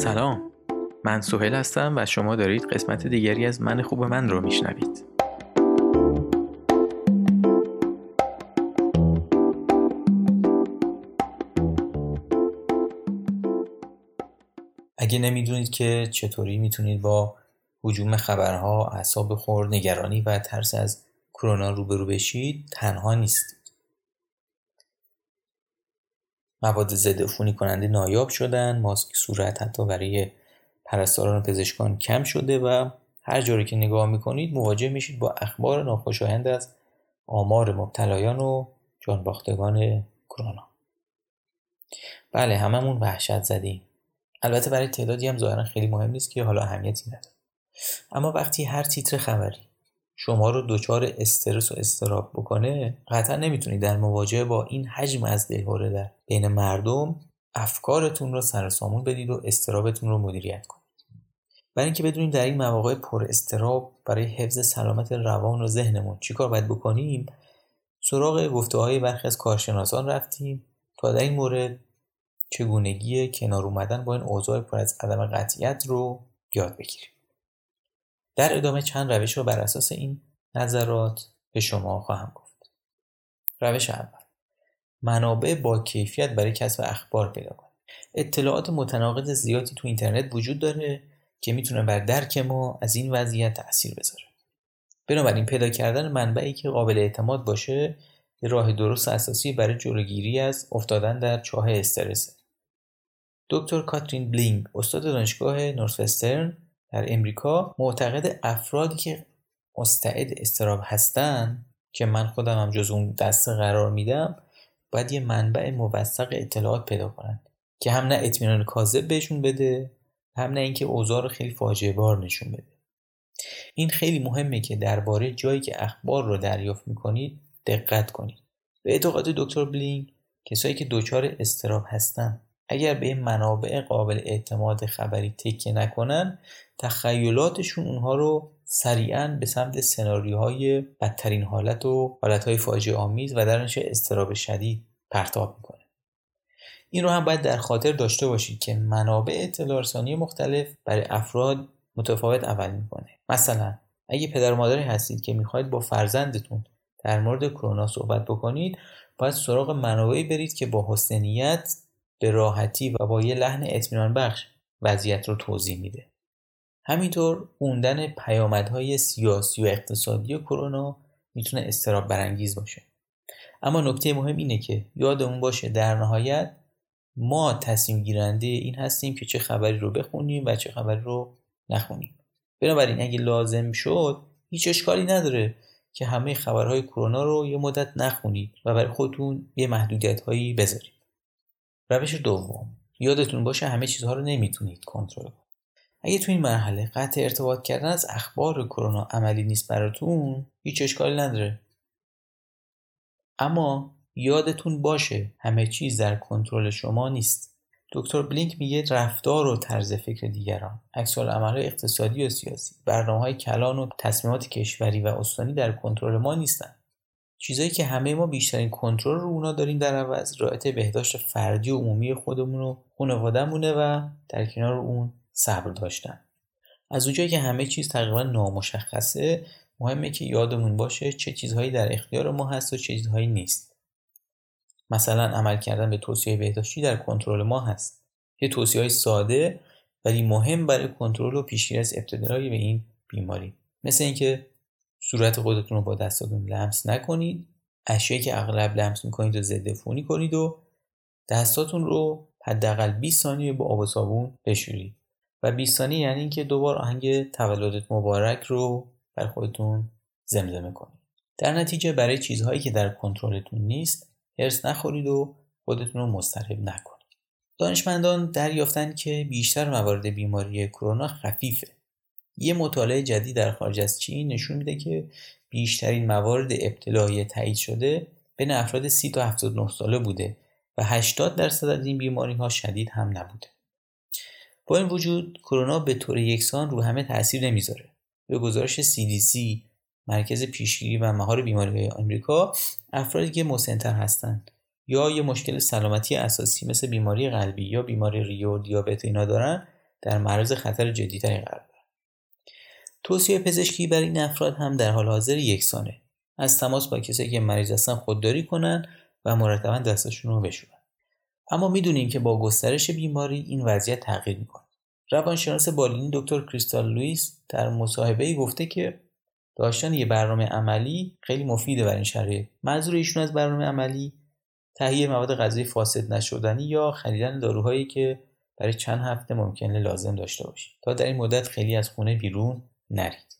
سلام من سوهل هستم و شما دارید قسمت دیگری از من خوب من رو میشنوید اگه نمی‌دونید که چطوری می‌تونید با حجوم خبرها، اعصاب خور، نگرانی و ترس از کرونا روبرو بشید تنها نیستید. مواد ضد عفونی کننده نایاب شدن، ماسک صورت حتی برای پرستاران و پزشکان کم شده و هر جوری که نگاه می‌کنید مواجه میشید با اخبار ناخوشایند از آمار مبتلایان و جانباختگان کرونا. بله هممون وحشت زدیم. البته برای تعدادی هم ظاهرا خیلی مهم نیست که حالا اهمیتی نداره. اما وقتی هر تیتر خبری شما رو دچار استرس و استراب بکنه قطعا نمی‌تونید در مواجهه با این حجم از دلهوره در بین مردم افکارتون رو سر سامون بدید و استرابتون رو مدیریت کنید. برای اینکه بدونیم در این مواقع پر استراب برای حفظ سلامت روان و ذهنمون چیکار باید بکنیم سراغ گفته های برخی از کارشناسان رفتیم تا در این مورد چگونگی کنار اومدن با این اوضاع پر از عدم قطعیت رو یاد بگیریم. در ادامه چند روش رو بر اساس این نظرات به شما خواهم گفت. روش اول. منابع با کیفیت برای کسب اخبار پیدا کنید. اطلاعات متناقض زیادی تو اینترنت وجود داره که می‌تونه بر درک ما از این وضعیت تاثیر بذاره. بنابراین پیدا کردن منبعی که قابل اعتماد باشه یه راه درست اساسی برای جلوگیری از افتادن در چاه استرسه دکتر کاترین بلینگ استاد دانشگاه نورثوسترن در امریکا معتقد افرادی که مستعد استراب هستن که من خودم هم جز اون دسته قرار میدم باید یه منبع موثق اطلاعات پیدا کنند که هم نه اطمینان کاذب بهشون بده هم نه اینکه اوضاع رو خیلی فاجعه بار نشون بده. این خیلی مهمه که درباره جایی که اخبار رو دریافت می‌کنید دقت کنید. به اعتقاد دکتر بلینگ کسایی که دچار استراب هستن. اگر به منابع قابل اعتماد خبری تکیه نکنن تخیلاتشون اونها رو سریعا به سمت سناریوهای بدترین حالت و حالتهای فاجعه آمیز و در استراب شدید پرتاب می‌کنه. این رو هم باید در خاطر داشته باشید که منابع اطلاع رسانی مختلف برای افراد متفاوت عمل می‌کنه. مثلا اگه پدر مادری هستید که می‌خواهید با فرزندتون در مورد کرونا صحبت بکنید باید سراغ منابعی برید که با حسنیت به راحتی و با یه لحن اطمینان بخش وضعیت رو توضیح میده. همینطور خوندن پیامدهای سیاسی و اقتصادی کرونا می‌تونه استراب برانگیز باشه. اما نکته مهم اینه که یادمون باشه در نهایت ما تصمیم گیرنده این هستیم که چه خبری رو بخونیم و چه خبری رو نخونیم. بنابراین اگه لازم شد هیچ اشکالی نداره که همه خبرهای کرونا رو یه مدت نخونید و برای خودتون یه محدودیت هایی بذارید. روش دوم. یادتون باشه همه چیزها رو نمی‌تونید کنترل کنید. اگه تو این مرحله قطع ارتباط کردن از اخبار کرونا عملی نیست براتون هیچ اشکالی نداره. اما یادتون باشه همه چیز در کنترل شما نیست. دکتر بلینک میگه رفتار و طرز فکر دیگران عکس عملهای اقتصادی و سیاسی برنامه های کلان و تصمیمات کشوری و استانی در کنترل ما نیستن. چیزایی که همه ما بیشترین کنترل رو اونا داریم در عوض. رعایت بهداشت فردی و عمومی خودمون و خانوادهمونه و در کنار اون صبر داشتن. از اونجایی که همه چیز تقریبا نامشخصه مهمه که یادمون باشه چه چیزهایی در اختیار ما هست و چه چیزهایی نیست. مثلا عمل کردن به توصیه بهداشتی در کنترل ما هست. یه توصیه های ساده ولی مهم برای کنترل و پیشگیری از ابتلای به این بیماری. مثل اینکه صورت خودتون رو با دستاتون لمس نکنید. اشیایی که اغلب لمس می‌کنید رو ضد فونی کنید و دستاتون رو حداقل 20 ثانیه با آب و صابون بشورید. و 20 ثانیه یعنی اینکه دوبار آهنگ تولدت مبارک رو بر خودتون زمزمه کنید. در نتیجه برای چیزهایی که در کنترلتون نیست هرس نخورید و خودتون رو مضطرب نکنید. دانشمندان دریافتن که بیشتر موارد بیماری کرونا خفیفه. یه مطالعه جدید در خارج از چین نشون میده که بیشترین موارد ابتلایی تایید شده بین افراد 30 تا 79 ساله بوده و 80 درصد از این بیماری ها شدید هم نبوده. با این وجود کرونا به طور یکسان رو همه تاثیر نمی‌ذاره. به گزارش CDC مرکز پیشگیری و مهار بیماری آمریکا افرادی که مسنتر هستند یا یه مشکل سلامتی اساسی مثل بیماری قلبی یا بیماری ریو دیابت اینا دارن در معرض خطر جدیتری قرار توصیه پزشکی برای این افراد هم در حال حاضر یکسانه. از تماس با کسایی که مریض هستن خودداری کنن و مرتبا دستشون رو بشورن. اما می‌دونیم که با گسترش بیماری این وضعیت تغییر می‌کنه. روانشناس بالینی دکتر کریستال لوئیس در مصاحبه گفته که داشتن یه برنامه عملی خیلی مفیده برای این شرایط. منظور ایشون از برنامه عملی تهیه مواد غذایی فاسد نشدنی یا خریدن داروهایی که برای چند هفته ممکنه لازم داشته باشید تا در این مدت خیلی از خونه بیرون نرید.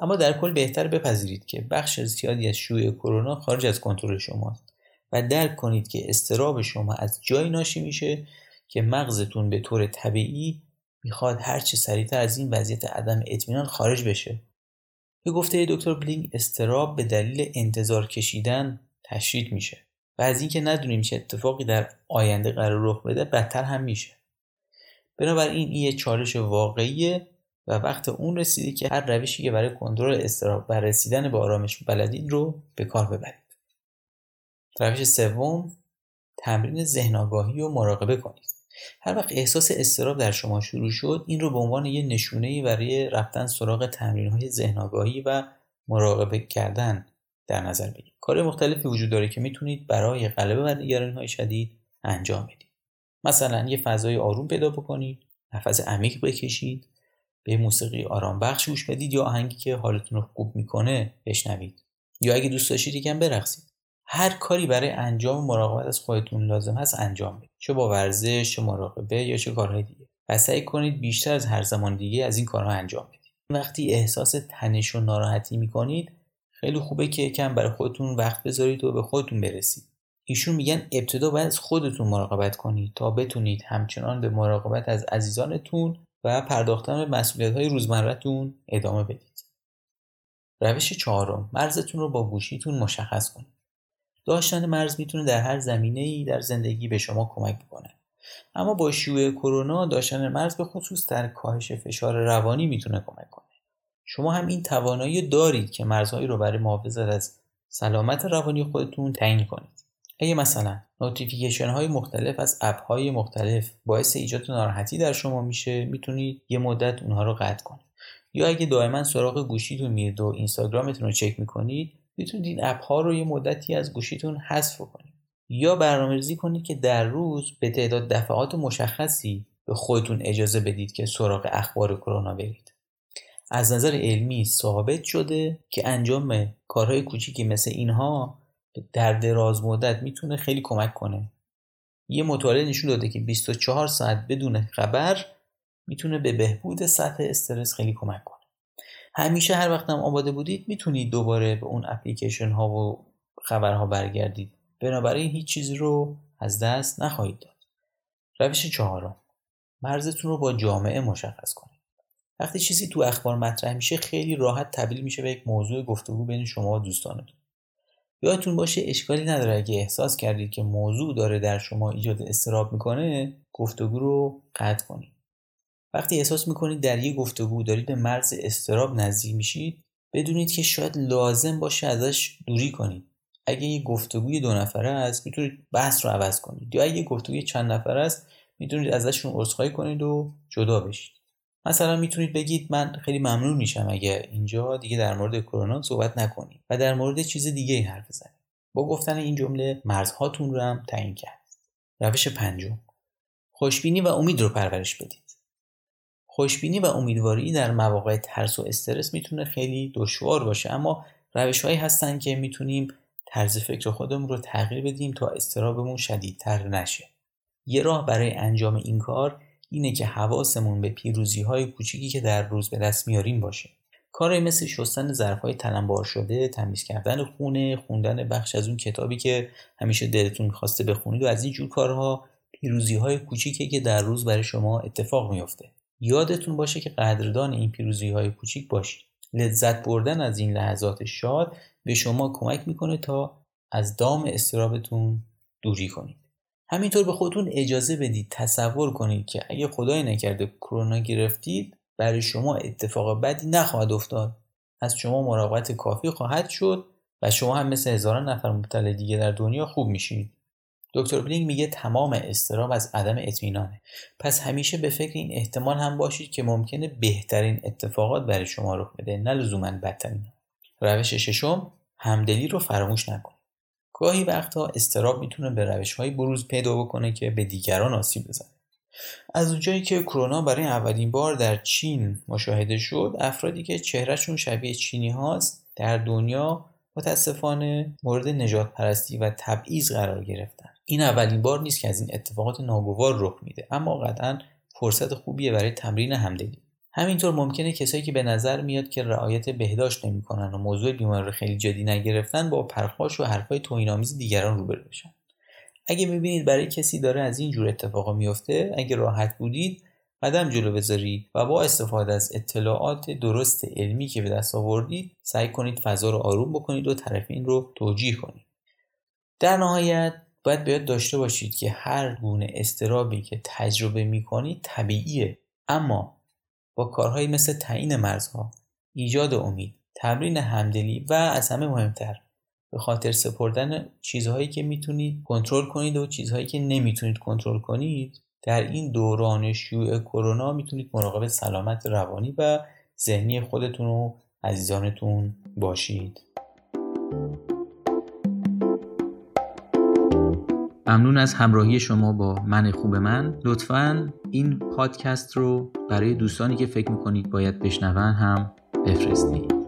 اما در کل بهتر بپذیرید که بخش زیادی از شیوع کرونا خارج از کنترل شماست و درک کنید که استراب شما از جایی ناشی میشه که مغزتون به طور طبیعی می‌خواد هرچه سریعتر از این وضعیت عدم اطمینان خارج بشه. به گفته دکتر بلینگ استراب به دلیل انتظار کشیدن تشدید میشه و از اینکه ندونیم چه اتفاقی در آینده قرار رخ بده بدتر هم میشه. بنابراین این یه چالش واقعیه و وقت اون رسیده که هر روشی که برای کنترل استراب و رسیدن به آرامش بلدید رو به کار ببرید. روش سوم تمرین ذهن آگاهی و مراقبه کنید. هر وقت احساس استراب در شما شروع شد این رو به عنوان یه نشونه برای رفتن سراغ تمرین های ذهن آگاهی و مراقبه کردن در نظر بگیرید. کار مختلفی وجود داره که می‌تونید برای غلبه بر نگرانی های شدید انجام بدید. مثلا یه فضای آروم پیدا بکنید نفس عمیق بکشید به موسیقی آرام بخش گوش بدید یا آهنگی که حالتون رو خوب می‌کنه بشنوید. یا اگه دوست داشتید یکم برقصید. هر کاری برای انجام مراقبت از خودتون لازم هست انجام بدید. چه با ورزش چه مراقبه یا چه کارهای دیگه. و سعی کنید بیشتر از هر زمان دیگه از این کارها انجام بدید. وقتی احساس تنش و ناراحتی می‌کنید خیلی خوبه که کم برای خودتون وقت بذارید و به خودتون برسید. ایشون میگن ابتدا باید از خودتون مراقبت کنید تا بتونید همچنان به مراقبت از عزیزانتون و پرداختن به مسئولیت های روزمرتون ادامه بدید. روش چهارم مرزتون رو با گوشیتون مشخص کنید. داشتن مرز می‌تونه در هر زمینه ای در زندگی به شما کمک بکنه. اما با شیوع کرونا داشتن مرز به خصوص در کاهش فشار روانی می‌تونه کمک کنه. شما هم این توانایی دارید که مرزهایی رو برای محافظت از سلامت روانی خودتون تعیین کنید. اگه مثلا notification های مختلف از app های مختلف باعث ایجاد ناراحتی در شما میشه می‌تونید یه مدت اونها رو قطع کنید. یا اگه دائما سراغ گوشیتون میرید و اینستاگرامتون رو چک می‌کنید می‌تونید این app ها رو یه مدتی از گوشیتون حذف کنید. یا برنامه‌ریزی کنید که در روز به تعداد دفعات مشخصی به خودتون اجازه بدید که سراغ اخبار کرونا برید. از نظر علمی ثابت شده که انجام کارهای کوچیکی مثل اینها در دراز مدت می‌تونه خیلی کمک کنه. یه مطالعه نشون داده که 24 ساعت بدون خبر می‌تونه به بهبود سطح استرس خیلی کمک کنه. همیشه هر وقت هم آماده بودید می‌تونید دوباره به اون اپلیکیشن ها و خبرها برگردید. بنابراین هیچ چیزی رو از دست نخواهید داد. روش چهارم. مرزتون رو با جامعه مشخص کنید. وقتی چیزی تو اخبار مطرح میشه خیلی راحت تبدیل میشه به یک موضوع گفتگو بین شما و دوستانتون. یادتون باشه اشکالی نداره اگه احساس کردید که موضوع داره در شما ایجاد استراب می‌کنه گفتگو رو قطع کنید. وقتی احساس می‌کنید در یه گفتگو دارید به مرز استراب نزدیک میشید بدونید که شاید لازم باشه ازش دوری کنید. اگه یه گفتگوی دو نفره است می‌تونید بحث رو عوض کنید. یا اگه گفتگوی چند نفره است می‌تونید ازشون عذرخواهی کنید و جدا بشید. مثلا می‌تونید بگید من خیلی ممنون میشم اگر اینجا دیگه در مورد کرونا صحبت نکنید و در مورد چیز دیگه حرف بزنید. با گفتن این جمله مرزهاتون رو هم تعیین کرد. روش پنجم. خوشبینی و امید رو پرورش بدید. خوشبینی و امیدواری در مواقع ترس و استرس می‌تونه خیلی دشوار باشه اما روش هایی هستن که می‌تونیم طرز فکر خودمون رو تغییر بدیم تا استرابمون شدیدتر نشه. یه راه برای انجام این کار اینه که حواسمون به پیروزی های کوچیکی که در روز به دست میاریم باشه. کاری مثل شستن ظرف های تلمبار شده تمیز کردن خونه خوندن بخش از اون کتابی که همیشه دلتون می‌خواسته بخونید و از این جور کارها پیروزی های کوچیکی که در روز برای شما اتفاق میفته یادتون باشه که قدردان این پیروزی های کوچیک باشید. لذت بردن از این لحظات شاد به شما کمک می‌کنه تا از دام استرابتون دوری کنید. همینطور به خودتون اجازه بدید تصور کنید که اگه خدای نکرده کرونا گرفتید برای شما اتفاق بدی نخواهد افتاد. از شما مراقبت کافی خواهد شد و شما هم مثل هزاران نفر مبتلا دیگه در دنیا خوب میشید دکتر بلینگ میگه تمام استراب از عدم اطمینانه. پس همیشه به فکر این احتمال هم باشید که ممکنه بهترین اتفاقات برای شما رخ بده نه لزوما بدترین. روش ششم همدلی رو فراموش نکنید. گاهی وقتها استراب می‌تونه به روش های بروز پیدا بکنه که به دیگران آسیب بزنه. از اونجایی که کرونا برای اولین بار در چین مشاهده شد افرادی که چهرهشون شبیه چینی هاست در دنیا متاسفانه مورد نجات پرستی و تبعیض قرار گرفتن. این اولین بار نیست که از این اتفاقات ناگوار رخ میده اما قطعا فرصت خوبیه برای تمرین همدلی. همینطور ممکنه کسایی که به نظر میاد که رعایت بهداشت نمی‌کنن و موضوع بیماری رو خیلی جدی نگرفتن با پرخاش و حرفهای توهینآمیز دیگران روبرو بشن اگه می‌بینید برای کسی داره از این جور اتفاقا میفته اگه راحت بودید قدم جلو بذارید و با استفاده از اطلاعات درست علمی که به دست آوردید سعی کنید فضا رو آروم بکنید و طرفین رو توجیه کنید. در نهایت باید باید داشته باشید که هر گونه استرابی که تجربه می‌کنید طبیعیه. اما با کارهایی مثل تعیین مرزها ایجاد امید تمرین همدلی و از همه مهمتر به خاطر سپردن چیزهایی که می‌تونید کنترل کنید و چیزهایی که نمی‌تونید کنترل کنید در این دوران شیوع کرونا می‌تونید مراقب سلامت روانی و ذهنی خودتون و عزیزانتون باشید. ممنون از همراهی شما با من خوب من. لطفا این پادکست رو برای دوستانی که فکر می‌کنید باید بشنون هم بفرستید.